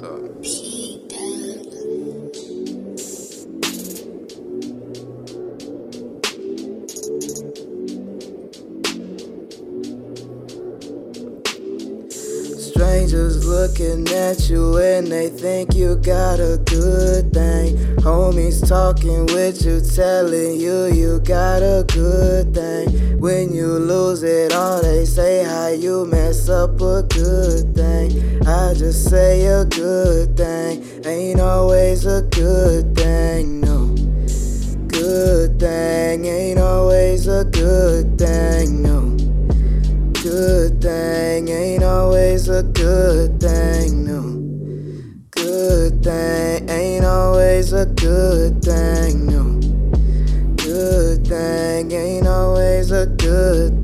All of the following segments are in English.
what's up. Strangers looking at you and they think you got a good thing. Homies talking with you, telling you you got a good thing. When you lose it all, they say how you mess up a good thing. I just say a good thing ain't always a good thing, no. Good thing ain't always a good thing, no. Good thing ain't always a good thing, no. Good thing ain't always a good thing, no. Good thing ain't always a good.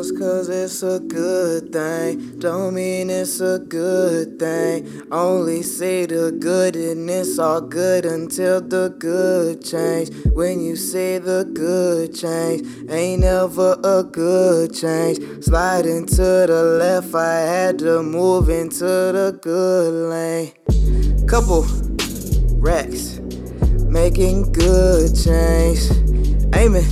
Just cause it's a good thing, don't mean it's a good thing. Only see the good and it's all good until the good change. When you see the good change, ain't never a good change. Sliding to the left, I had to move into the good lane. Couple racks, making good change. Aiming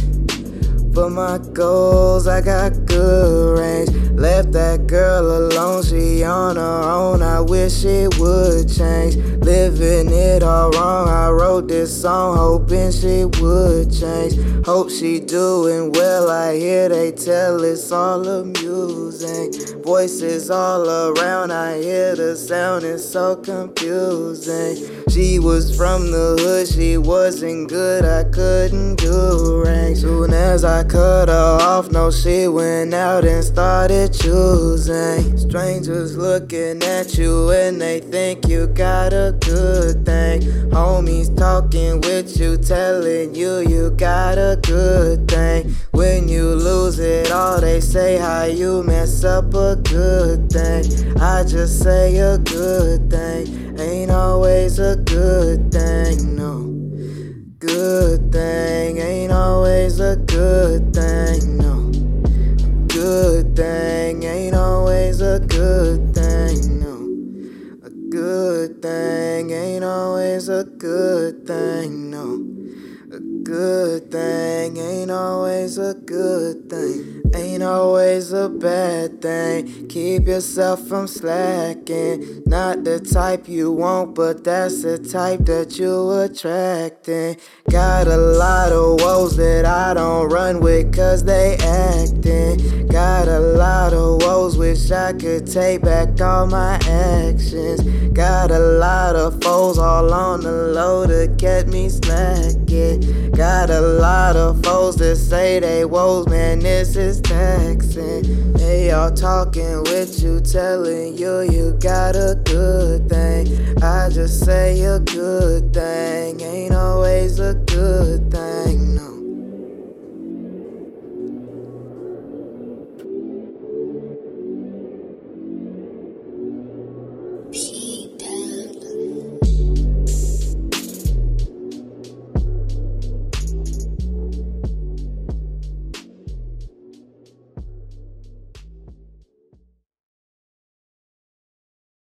for my goals, I got good range. Left that girl alone, she on her own. I wish it would change. Living it all wrong, I wrote this song hoping she would change. Hope she doing well, I hear they tell it's all amusing. Voices all around, I hear the sound, it's so confusing. She was from the hood, she wasn't good, I couldn't do rank. Soon as I cut her off, no, she went out and started choosing. Strangers looking at you and they think you got a good thing. Homies talking with you, telling you you got a good thing. When you lose it all, they say how you mess up a good thing. I just say a good thing, ain't always a good thing, no. Good thing ain't always a good thing, no. Good thing ain't always a good always a good thing, no. A good thing ain't always a good thing. Ain't always a bad thing. Keep yourself from slacking. Not the type you want, but that's the type that you attracting. Got a lot of woes that I don't run with cause they acting. Wish I could take back all my actions. Got a lot of foes all on the low to get me snacking. Got a lot of foes that say they woes, man, this is taxing. They all talking with you, telling you you got a good thing. I just say a good thing, ain't always a good thing.